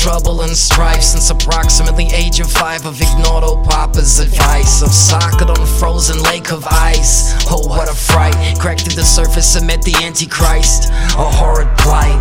trouble and strife since approximately age of five. I've ignored old Papa's advice of socket on a frozen lake of ice. Oh, what a fright! Cracked through the surface and met the Antichrist. A horrid plight.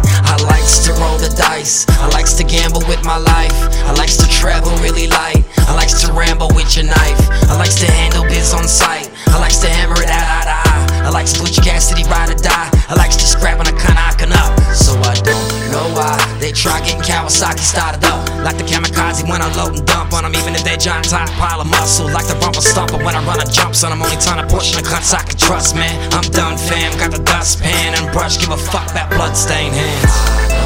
They Kawasaki started up. Like the kamikaze when I load and dump on them, even if they're giant type pile of muscle. Like the rumble stomper when I run a jump on I'm only trying to push the cunts I can trust, man. I'm done, fam. Got the dustpan and brush, give a fuck about bloodstained hands.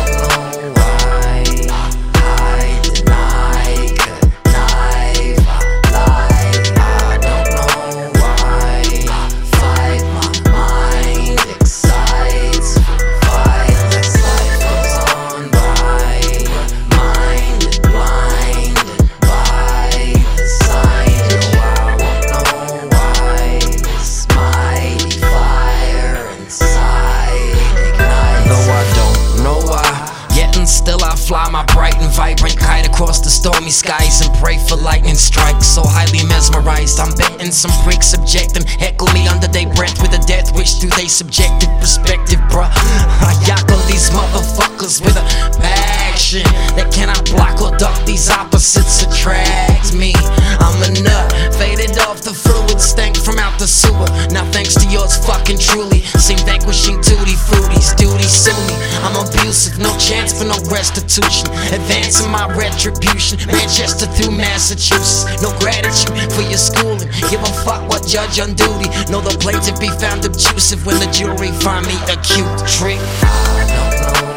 Vibrant kite across the stormy skies and pray for lightning strikes. So highly mesmerized, I'm betting some freaks subject them. Heckle me under their breath with a death wish through their subjective perspective, bruh. I yackle these motherfuckers with a passion that cannot block or duck. These opposites attract me. I'm a nut, faded off the fluid, stank from out the no chance for no restitution. Advancing my retribution. Manchester through Massachusetts. No gratitude for your schooling. Give a fuck what judge on duty. Know the plaintiff be found obtrusive when the jury find me acute. Trick. I don't know.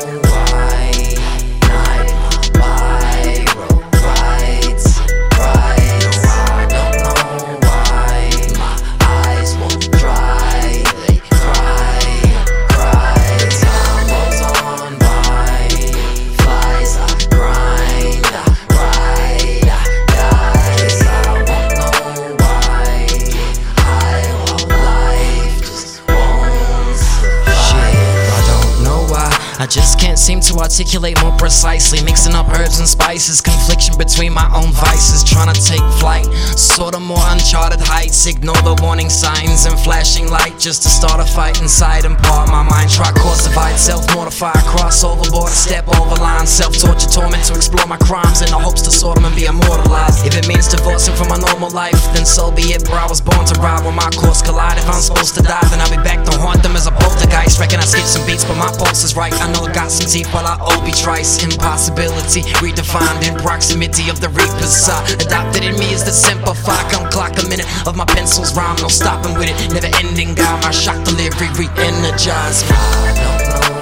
I just can't seem to articulate more precisely. Mixing up herbs and spices, confliction between my own vices. Trying to take flight, sort of more uncharted heights. Ignore the warning signs and flashing light just to start a fight inside and part my mind. Try course divide, self mortify, cross overboard, step over line. Self torture, torment to explore my crimes in the hopes to sort them and be immortalized. If it means divorcing from my normal life, then so be it, bro. I was born to ride when my course collide. If I'm supposed to die, then I'll be back poltergeist. Reckon I skip some beats, but my pulse is right. I know I got some teeth, while I Obi trice. Impossibility redefined in proximity of the reaper's I Adopted in me is the simplify. Come clock a minute of my pencil's rhyme, no stopping with it. Never ending, God, my shock delivery re energize me.